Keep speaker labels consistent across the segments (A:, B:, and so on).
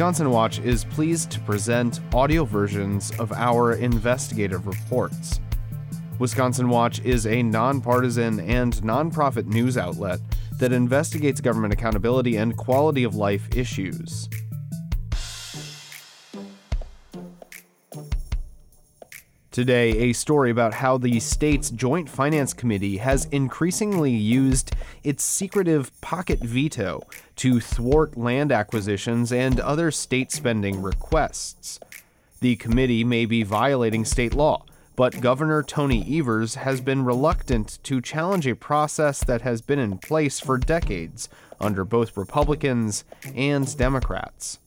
A: Wisconsin Watch is pleased to present audio versions of our investigative reports. Wisconsin Watch is a nonpartisan and nonprofit news outlet that investigates government accountability and quality of life issues. Today, a story about how the state's Joint Finance Committee has increasingly used its secretive pocket veto to thwart land acquisitions and other state spending requests. The committee may be violating state law, but Governor Tony Evers has been reluctant to challenge a process that has been in place for decades under both Republicans and Democrats.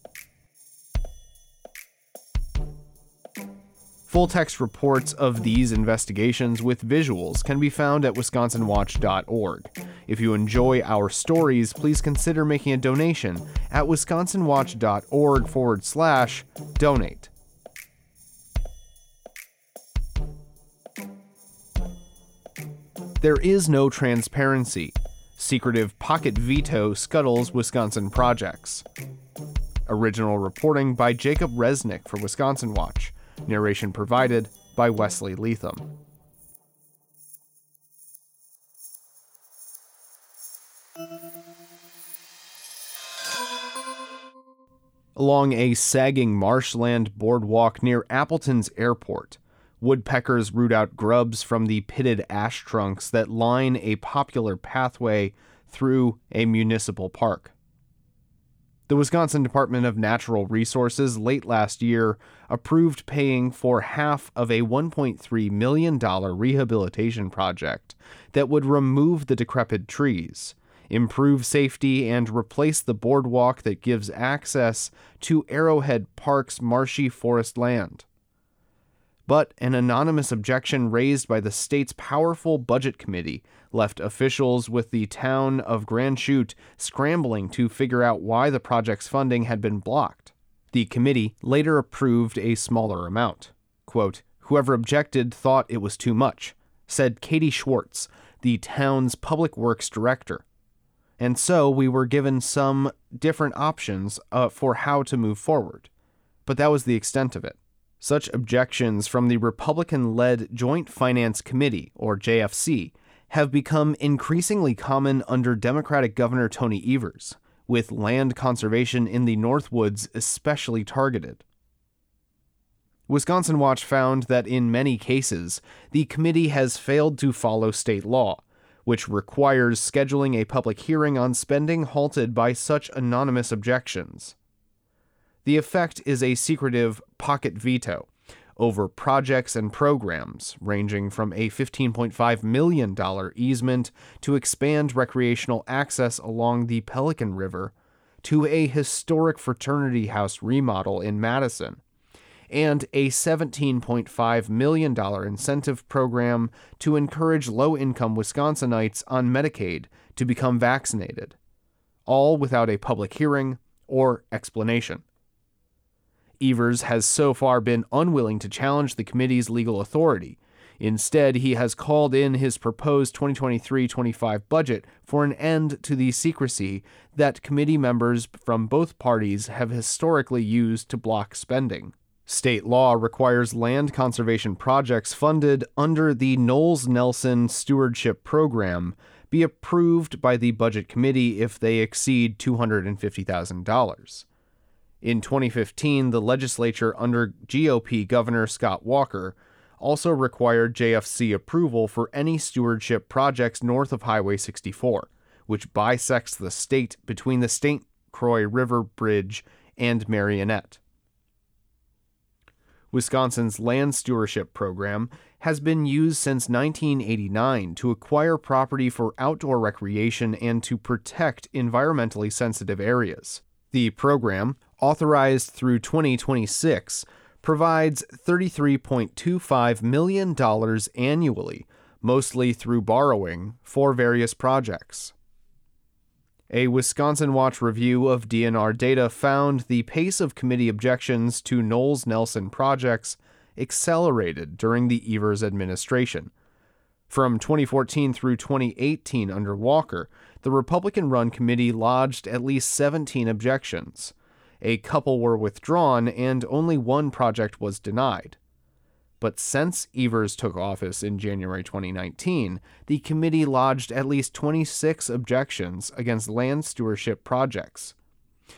A: Full text reports of these investigations with visuals can be found at wisconsinwatch.org. If you enjoy our stories, please consider making a donation at wisconsinwatch.org forward slash donate. There is no transparency. Secretive pocket veto scuttles Wisconsin projects. Original reporting by Jacob Resneck for Wisconsin Watch. Narration provided by Wesley Leatham. Along a sagging marshland boardwalk near Appleton's airport, woodpeckers root out grubs from the pitted ash trunks that line a popular pathway through a municipal park. The Wisconsin Department of Natural Resources late last year approved paying for half of a $1.3 million rehabilitation project that would remove the decrepit trees, improve safety, and replace the boardwalk that gives access to Arrowhead Park's marshy forest land but an anonymous objection raised by the state's powerful budget committee left officials with the town of Grand Chute scrambling to figure out why the project's funding had been blocked. The committee later approved a smaller amount. Quote, Whoever objected thought it was too much, said Katie Schwartz, the town's public works director. And so we were given some different options uh, for how to move forward. But that was the extent of it. Such objections from the Republican led Joint Finance Committee, or JFC, have become increasingly common under Democratic Governor Tony Evers, with land conservation in the Northwoods especially targeted. Wisconsin Watch found that in many cases, the committee has failed to follow state law, which requires scheduling a public hearing on spending halted by such anonymous objections. The effect is a secretive pocket veto over projects and programs, ranging from a $15.5 million easement to expand recreational access along the Pelican River to a historic fraternity house remodel in Madison, and a $17.5 million incentive program to encourage low income Wisconsinites on Medicaid to become vaccinated, all without a public hearing or explanation. Evers has so far been unwilling to challenge the committee's legal authority. Instead, he has called in his proposed 2023 25 budget for an end to the secrecy that committee members from both parties have historically used to block spending. State law requires land conservation projects funded under the Knowles Nelson Stewardship Program be approved by the Budget Committee if they exceed $250,000. In 2015, the legislature under GOP Governor Scott Walker also required JFC approval for any stewardship projects north of Highway 64, which bisects the state between the St. Croix River Bridge and Marinette. Wisconsin's land stewardship program has been used since 1989 to acquire property for outdoor recreation and to protect environmentally sensitive areas. The program, authorized through 2026, provides $33.25 million annually, mostly through borrowing, for various projects. A Wisconsin Watch review of DNR data found the pace of committee objections to Knowles Nelson projects accelerated during the Evers administration. From 2014 through 2018 under Walker, the Republican run committee lodged at least 17 objections A couple were withdrawn, and only one project was denied. But since Evers took office in January 2019, the committee lodged at least 26 objections against land stewardship projects.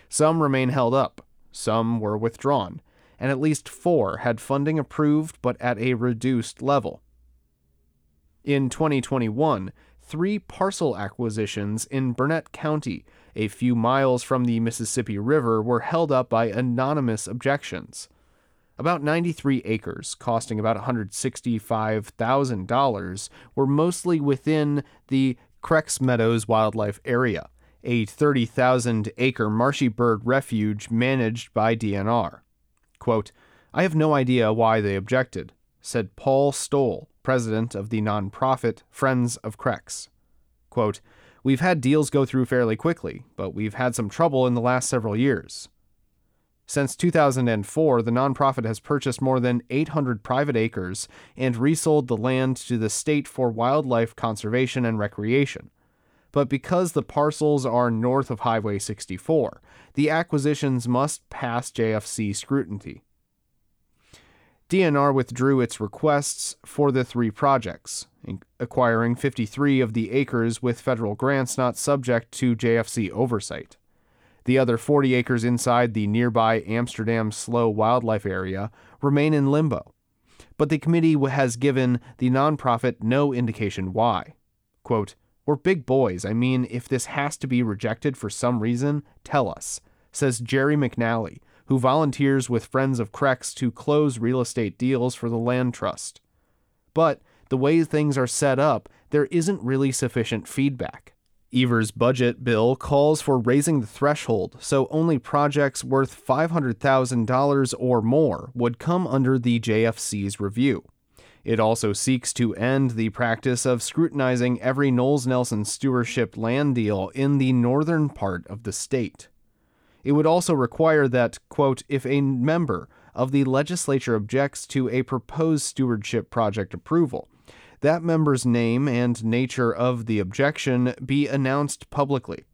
A: Some remain held up, some were withdrawn, and at least four had funding approved but at a reduced level. In 2021, three parcel acquisitions in Burnett County, a few miles from the Mississippi River, were held up by anonymous objections. About 93 acres, costing about $165,000, were mostly within the Crex Meadows Wildlife Area, a 30,000 acre marshy bird refuge managed by DNR. Quote, I have no idea why they objected, said Paul Stoll, president of the nonprofit Friends of Crex. Quote, We've had deals go through fairly quickly, but we've had some trouble in the last several years. Since 2004, the nonprofit has purchased more than 800 private acres and resold the land to the state for wildlife conservation and recreation. But because the parcels are north of Highway 64, the acquisitions must pass JFC scrutiny. DNR withdrew its requests for the three projects, acquiring 53 of the acres with federal grants not subject to JFC oversight. The other 40 acres inside the nearby Amsterdam Slough Wildlife Area remain in limbo, but the committee has given the nonprofit no indication why. Quote, We're big boys. I mean, if this has to be rejected for some reason, tell us, says Jerry McNally, who volunteers with Friends of Crex to close real estate deals for the Land Trust. But the way things are set up, there isn't really sufficient feedback. Evers' budget bill calls for raising the threshold so only projects worth $500,000 or more would come under the JFC's review. It also seeks to end the practice of scrutinizing every Knowles Nelson stewardship land deal in the northern part of the state. It would also require that, quote, if a member of the legislature objects to a proposed stewardship project approval, that member's name and nature of the objection be announced publicly.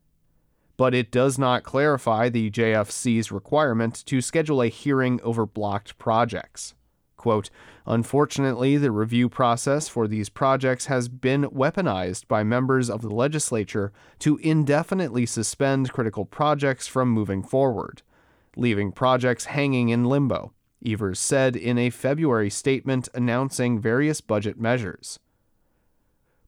A: But it does not clarify the JFC's requirement to schedule a hearing over blocked projects. Quote, Unfortunately, the review process for these projects has been weaponized by members of the legislature to indefinitely suspend critical projects from moving forward, leaving projects hanging in limbo. Evers said in a February statement announcing various budget measures.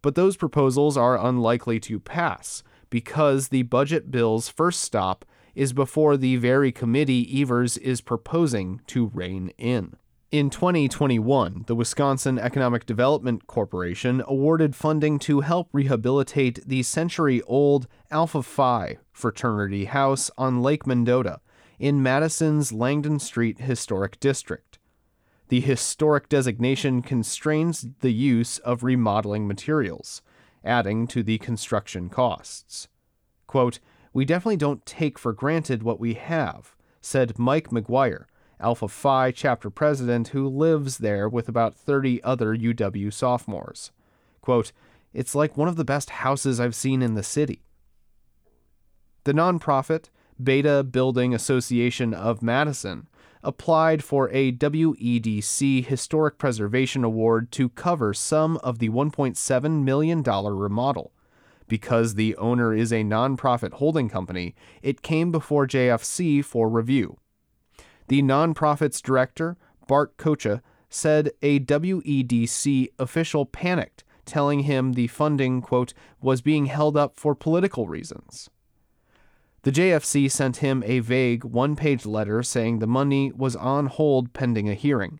A: But those proposals are unlikely to pass because the budget bill's first stop is before the very committee Evers is proposing to rein in. In 2021, the Wisconsin Economic Development Corporation awarded funding to help rehabilitate the century old Alpha Phi fraternity house on Lake Mendota in Madison's Langdon Street Historic District. The historic designation constrains the use of remodeling materials, adding to the construction costs. Quote, We definitely don't take for granted what we have, said Mike McGuire, Alpha Phi chapter president who lives there with about 30 other UW sophomores. Quote, It's like one of the best houses I've seen in the city. The nonprofit, Beta Building Association of Madison applied for a WEDC Historic Preservation Award to cover some of the $1.7 million remodel. Because the owner is a nonprofit holding company, it came before JFC for review. The nonprofit's director, Bart Kocha, said a WEDC official panicked, telling him the funding, quote, was being held up for political reasons. The JFC sent him a vague one page letter saying the money was on hold pending a hearing.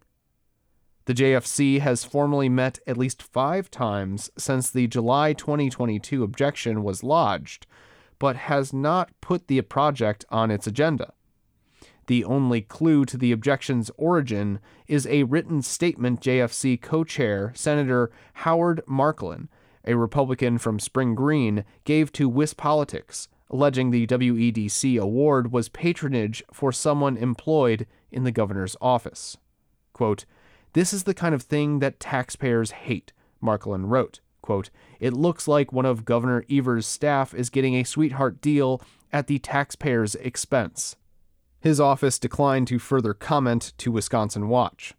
A: The JFC has formally met at least five times since the July 2022 objection was lodged, but has not put the project on its agenda. The only clue to the objection's origin is a written statement JFC co chair Senator Howard Marklein, a Republican from Spring Green, gave to WisPolitics alleging the WEDC award was patronage for someone employed in the governor's office. Quote, This is the kind of thing that taxpayers hate, Marklein wrote. Quote, It looks like one of Governor Evers' staff is getting a sweetheart deal at the taxpayer's expense. His office declined to further comment to Wisconsin Watch.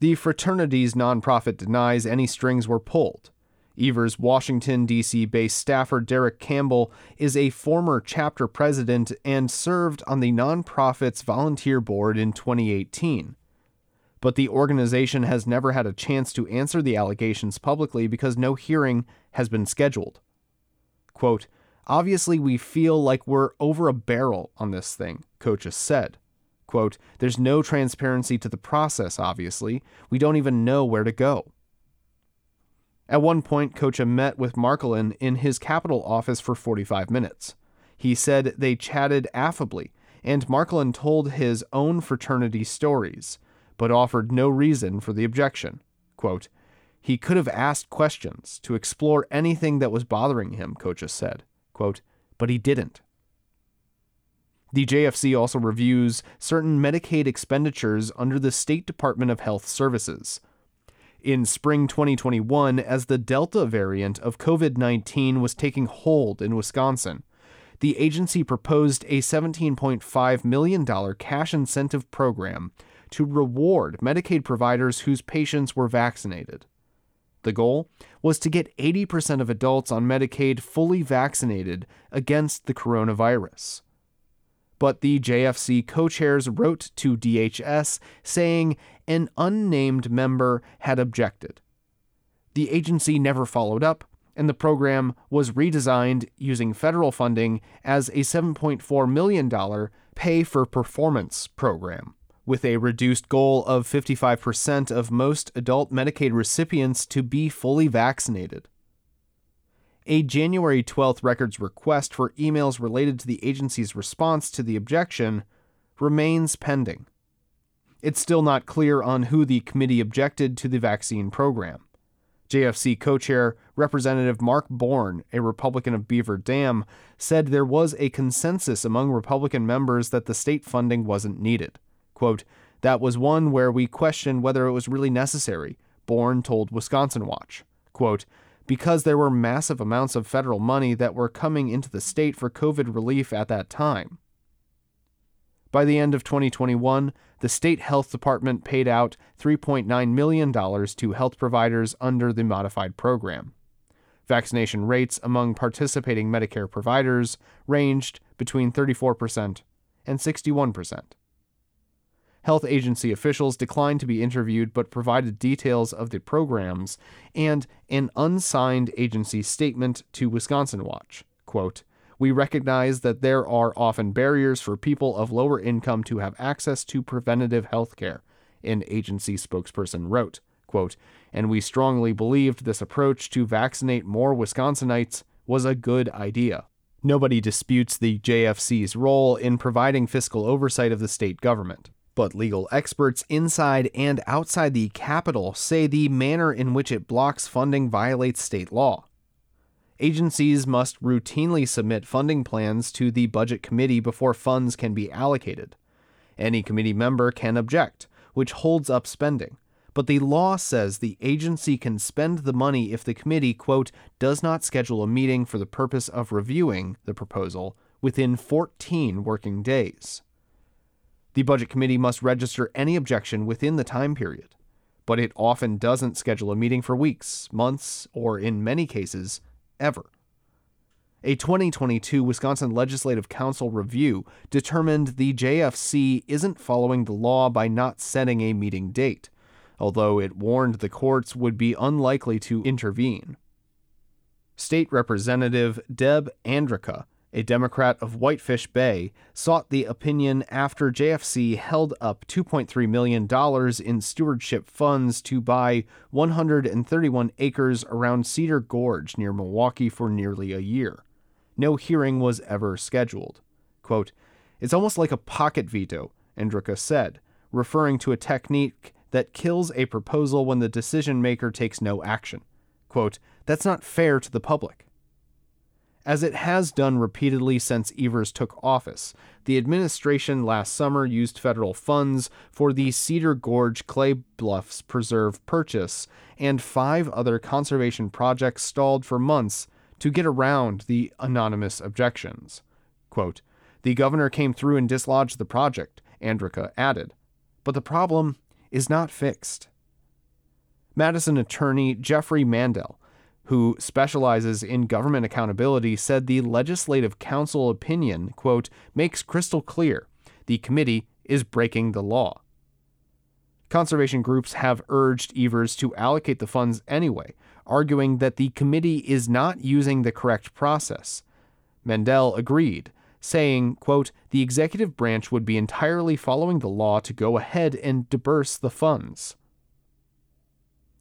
A: The fraternity's nonprofit denies any strings were pulled. Evers' Washington, D.C. based staffer Derek Campbell is a former chapter president and served on the nonprofit's volunteer board in 2018. But the organization has never had a chance to answer the allegations publicly because no hearing has been scheduled. Quote, Obviously, we feel like we're over a barrel on this thing, Kochis said. Quote, There's no transparency to the process, obviously. We don't even know where to go. At one point, Kocha met with Marklein in his Capitol office for 45 minutes. He said they chatted affably, and Marklein told his own fraternity stories, but offered no reason for the objection. Quote, he could have asked questions to explore anything that was bothering him, Kocha said. Quote, but he didn't. The JFC also reviews certain Medicaid expenditures under the State Department of Health Services. In spring 2021, as the Delta variant of COVID 19 was taking hold in Wisconsin, the agency proposed a $17.5 million cash incentive program to reward Medicaid providers whose patients were vaccinated. The goal was to get 80% of adults on Medicaid fully vaccinated against the coronavirus. But the JFC co chairs wrote to DHS saying an unnamed member had objected. The agency never followed up, and the program was redesigned using federal funding as a $7.4 million pay for performance program with a reduced goal of 55% of most adult Medicaid recipients to be fully vaccinated. A January 12th records request for emails related to the agency's response to the objection remains pending. It's still not clear on who the committee objected to the vaccine program. JFC co chair Representative Mark Born, a Republican of Beaver Dam, said there was a consensus among Republican members that the state funding wasn't needed. Quote, that was one where we questioned whether it was really necessary, Born told Wisconsin Watch. Quote, because there were massive amounts of federal money that were coming into the state for COVID relief at that time. By the end of 2021, the state health department paid out $3.9 million to health providers under the modified program. Vaccination rates among participating Medicare providers ranged between 34% and 61%. Health agency officials declined to be interviewed but provided details of the programs and an unsigned agency statement to Wisconsin Watch. Quote, we recognize that there are often barriers for people of lower income to have access to preventative health care, an agency spokesperson wrote. Quote, and we strongly believed this approach to vaccinate more Wisconsinites was a good idea. Nobody disputes the JFC's role in providing fiscal oversight of the state government but legal experts inside and outside the Capitol say the manner in which it blocks funding violates state law. Agencies must routinely submit funding plans to the Budget Committee before funds can be allocated. Any committee member can object, which holds up spending. But the law says the agency can spend the money if the committee, quote, does not schedule a meeting for the purpose of reviewing the proposal within 14 working days. The Budget Committee must register any objection within the time period, but it often doesn't schedule a meeting for weeks, months, or in many cases, ever. A 2022 Wisconsin Legislative Council review determined the JFC isn't following the law by not setting a meeting date, although it warned the courts would be unlikely to intervene. State Representative Deb Andraca a Democrat of Whitefish Bay, sought the opinion after JFC held up $2.3 million in stewardship funds to buy 131 acres around Cedar Gorge near Milwaukee for nearly a year. No hearing was ever scheduled. Quote, It's almost like a pocket veto, Andraca said, referring to a technique that kills a proposal when the decision maker takes no action. Quote, That's not fair to the public. As it has done repeatedly since Evers took office, the administration last summer used federal funds for the Cedar Gorge Clay Bluffs Preserve purchase, and five other conservation projects stalled for months to get around the anonymous objections. Quote, The governor came through and dislodged the project, Andraca added. But the problem is not fixed. Madison attorney Jeffrey Mandel, who specializes in government accountability, said the Legislative Council opinion, quote, makes crystal clear the committee is breaking the law. Conservation groups have urged Evers to allocate the funds anyway, arguing that the committee is not using the correct process. Mandel agreed, saying, quote, the executive branch would be entirely following the law to go ahead and disburse the funds.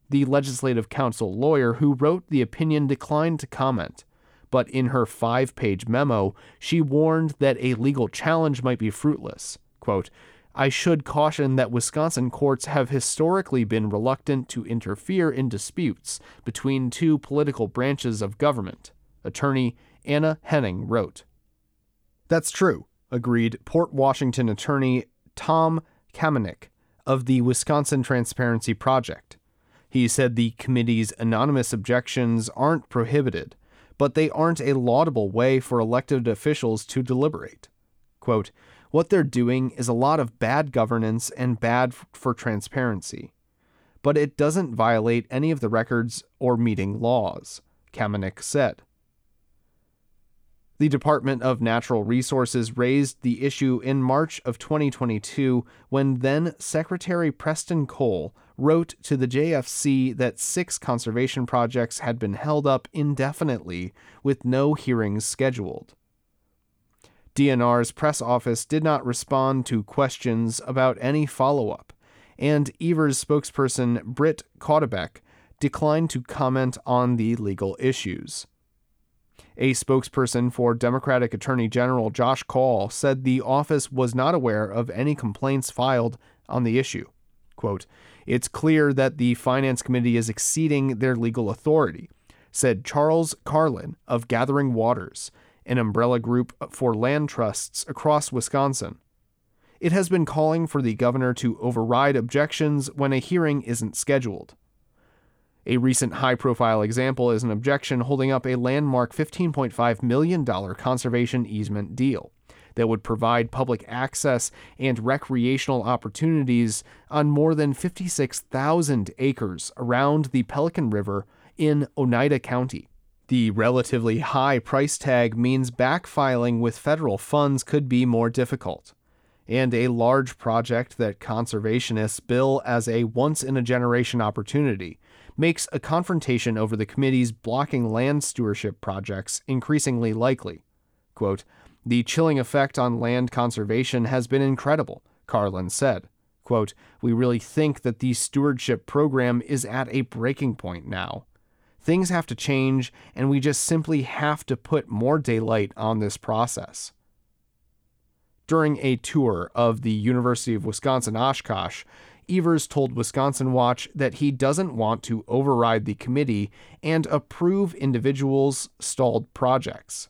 A: The Legislative Council lawyer who wrote the opinion declined to comment, but in her five page memo, she warned that a legal challenge might be fruitless. Quote, I should caution that Wisconsin courts have historically been reluctant to interfere in disputes between two political branches of government, attorney Anna Henning wrote. That's true, agreed Port Washington attorney Tom Kamenick of the Wisconsin Transparency Project. He said the committee's anonymous objections aren't prohibited, but they aren't a laudable way for elected officials to deliberate. Quote, what they're doing is a lot of bad governance and bad for transparency. But it doesn't violate any of the records or meeting laws, Kamenick said. The Department of Natural Resources raised the issue in March of 2022 when then Secretary Preston Cole wrote to the JFC that six conservation projects had been held up indefinitely with no hearings scheduled. DNR's press office did not respond to questions about any follow up, and Evers spokesperson Britt Cudaback declined to comment on the legal issues. A spokesperson for Democratic Attorney General Josh Kaul said the office was not aware of any complaints filed on the issue. Quote, It's clear that the Finance Committee is exceeding their legal authority, said Charles Carlin of Gathering Waters, an umbrella group for land trusts across Wisconsin. It has been calling for the governor to override objections when a hearing isn't scheduled. A recent high profile example is an objection holding up a landmark $15.5 million conservation easement deal that would provide public access and recreational opportunities on more than 56,000 acres around the Pelican River in Oneida County. The relatively high price tag means backfiling with federal funds could be more difficult. And a large project that conservationists bill as a once in a generation opportunity makes a confrontation over the committee's blocking land stewardship projects increasingly likely. Quote, the chilling effect on land conservation has been incredible, Carlin said. Quote, we really think that the stewardship program is at a breaking point now. Things have to change, and we just simply have to put more daylight on this process. During a tour of the University of Wisconsin Oshkosh, Evers told Wisconsin Watch that he doesn't want to override the committee and approve individuals' stalled projects.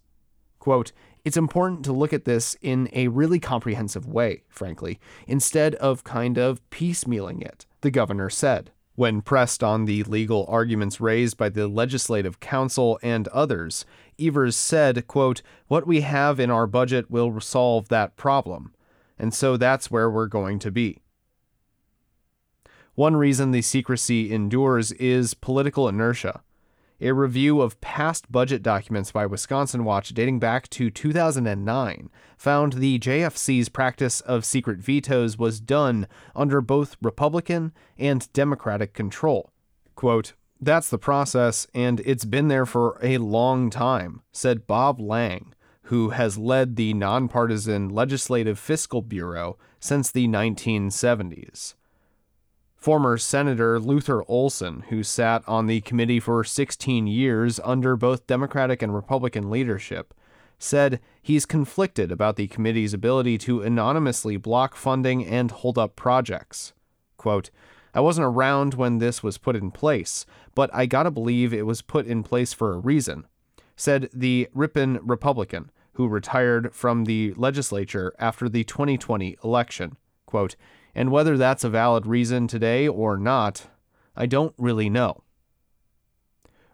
A: Quote, it's important to look at this in a really comprehensive way, frankly, instead of kind of piecemealing it, the governor said. When pressed on the legal arguments raised by the Legislative Council and others, Evers said, quote, What we have in our budget will solve that problem. And so that's where we're going to be. One reason the secrecy endures is political inertia. A review of past budget documents by Wisconsin Watch dating back to 2009 found the JFC's practice of secret vetoes was done under both Republican and Democratic control. Quote, That's the process, and it's been there for a long time, said Bob Lang, who has led the nonpartisan Legislative Fiscal Bureau since the 1970s. Former Senator Luther Olsen, who sat on the committee for 16 years under both Democratic and Republican leadership, said he's conflicted about the committee's ability to anonymously block funding and hold up projects. Quote, I wasn't around when this was put in place, but I gotta believe it was put in place for a reason, said the Ripon Republican, who retired from the legislature after the 2020 election. Quote, and whether that's a valid reason today or not, I don't really know.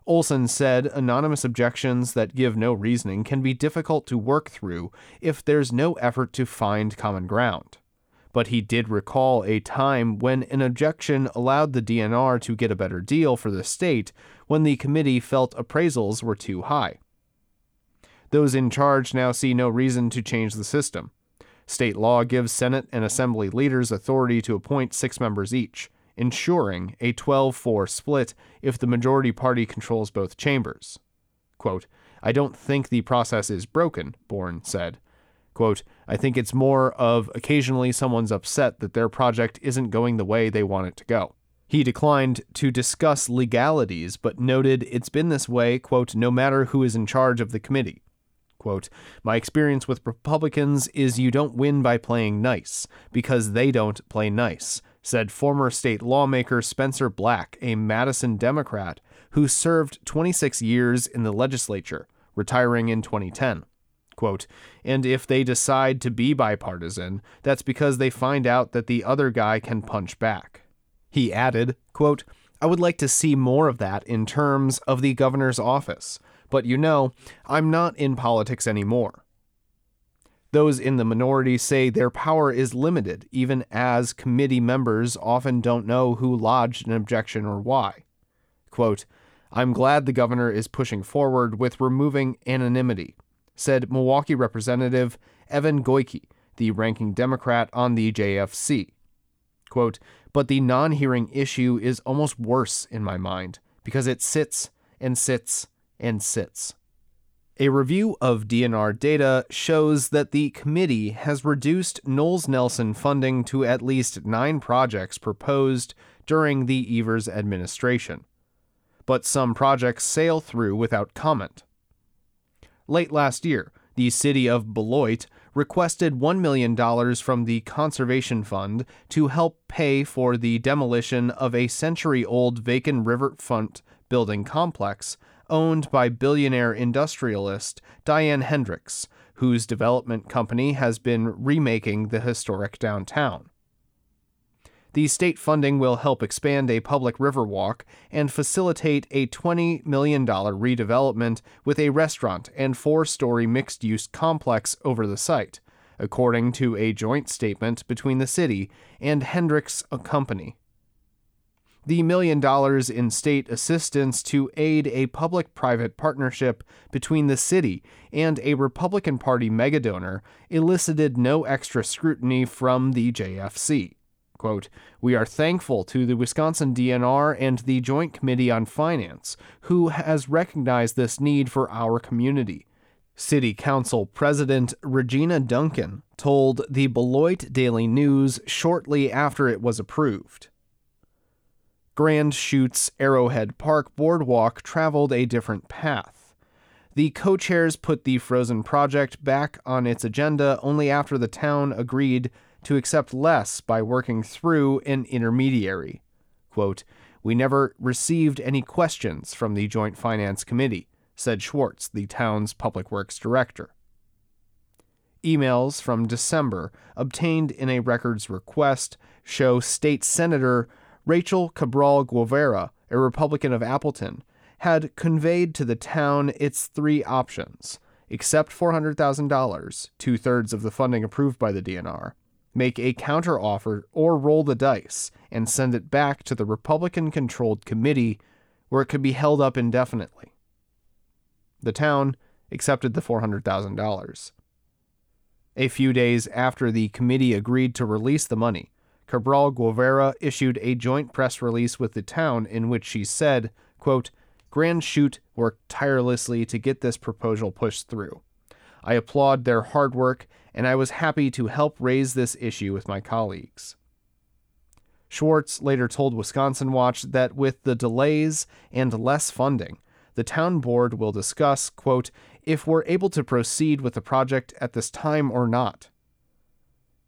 A: Olsen said anonymous objections that give no reasoning can be difficult to work through if there's no effort to find common ground. But he did recall a time when an objection allowed the DNR to get a better deal for the state when the committee felt appraisals were too high. Those in charge now see no reason to change the system. State law gives Senate and Assembly leaders authority to appoint six members each ensuring a 12 4 split if the majority party controls both chambers. Quote, I don't think the process is broken, Born said. Quote, I think it's more of occasionally someone's upset that their project isn't going the way they want it to go. He declined to discuss legalities, but noted it's been this way, quote, no matter who is in charge of the committee. Quote, My experience with Republicans is you don't win by playing nice, because they don't play nice said former state lawmaker Spencer Black, a Madison Democrat who served 26 years in the legislature, retiring in 2010. Quote, and if they decide to be bipartisan, that's because they find out that the other guy can punch back. He added, quote, I would like to see more of that in terms of the governor's office, but you know, I'm not in politics anymore. Those in the minority say their power is limited, even as committee members often don't know who lodged an objection or why. Quote, I'm glad the governor is pushing forward with removing anonymity, said Milwaukee Representative Evan Goyke, the ranking Democrat on the JFC. Quote, but the non hearing issue is almost worse in my mind because it sits and sits and sits. A review of DNR data shows that the committee has reduced Knowles Nelson funding to at least nine projects proposed during the Evers administration. But some projects sail through without comment. Late last year, the city of Beloit requested $1 million from the Conservation Fund to help pay for the demolition of a century old vacant riverfront building complex owned by billionaire industrialist Diane Hendricks, whose development company has been remaking the historic downtown. The state funding will help expand a public riverwalk and facilitate a $20 million redevelopment with a restaurant and four story mixed use complex over the site, according to a joint statement between the city and Hendricks Company the million dollars in state assistance to aid a public private partnership between the city and a Republican Party megadonor elicited no extra scrutiny from the JFC. Quote, we are thankful to the Wisconsin DNR and the Joint Committee on Finance, who has recognized this need for our community. City Council President Regina Dunkin told the Beloit Daily News shortly after it was approved. Grand Chutes Arrowhead Park boardwalk traveled a different path. The co chairs put the Frozen project back on its agenda only after the town agreed to accept less by working through an intermediary. Quote, We never received any questions from the Joint Finance Committee, said Schwartz, the town's public works director. Emails from December, obtained in a records request, show State Senator Rachel Cabral Guevara, a Republican of Appleton, had conveyed to the town its three options accept $400,000, two thirds of the funding approved by the DNR, make a counteroffer, or roll the dice and send it back to the Republican controlled committee where it could be held up indefinitely. The town accepted the $400,000. A few days after the committee agreed to release the money, Cabral Guevara issued a joint press release with the town in which she said, quote, Grand Chute worked tirelessly to get this proposal pushed through. I applaud their hard work, and I was happy to help raise this issue with my colleagues. Schwartz later told Wisconsin Watch that with the delays and less funding, the town board will discuss, quote, if we're able to proceed with the project at this time or not.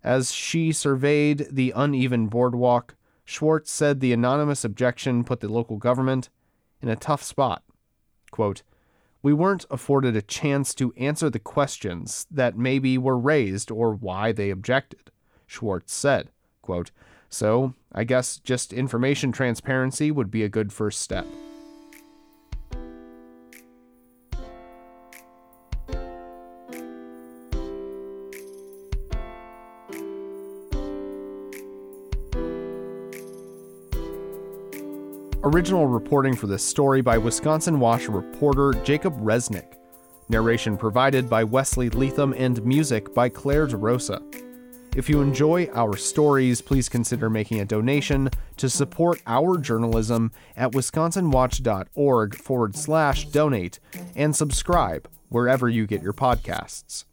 A: As she surveyed the uneven boardwalk, Schwartz said the anonymous objection put the local government in a tough spot. Quote, we weren't afforded a chance to answer the questions that maybe were raised or why they objected, Schwartz said. Quote, so I guess just information transparency would be a good first step. Original reporting for this story by Wisconsin Watch reporter Jacob Resneck. Narration provided by Wesley Leatham and music by Claire DeRosa. If you enjoy our stories, please consider making a donation to support our journalism at wisconsinwatch.org forward slash donate and subscribe wherever you get your podcasts.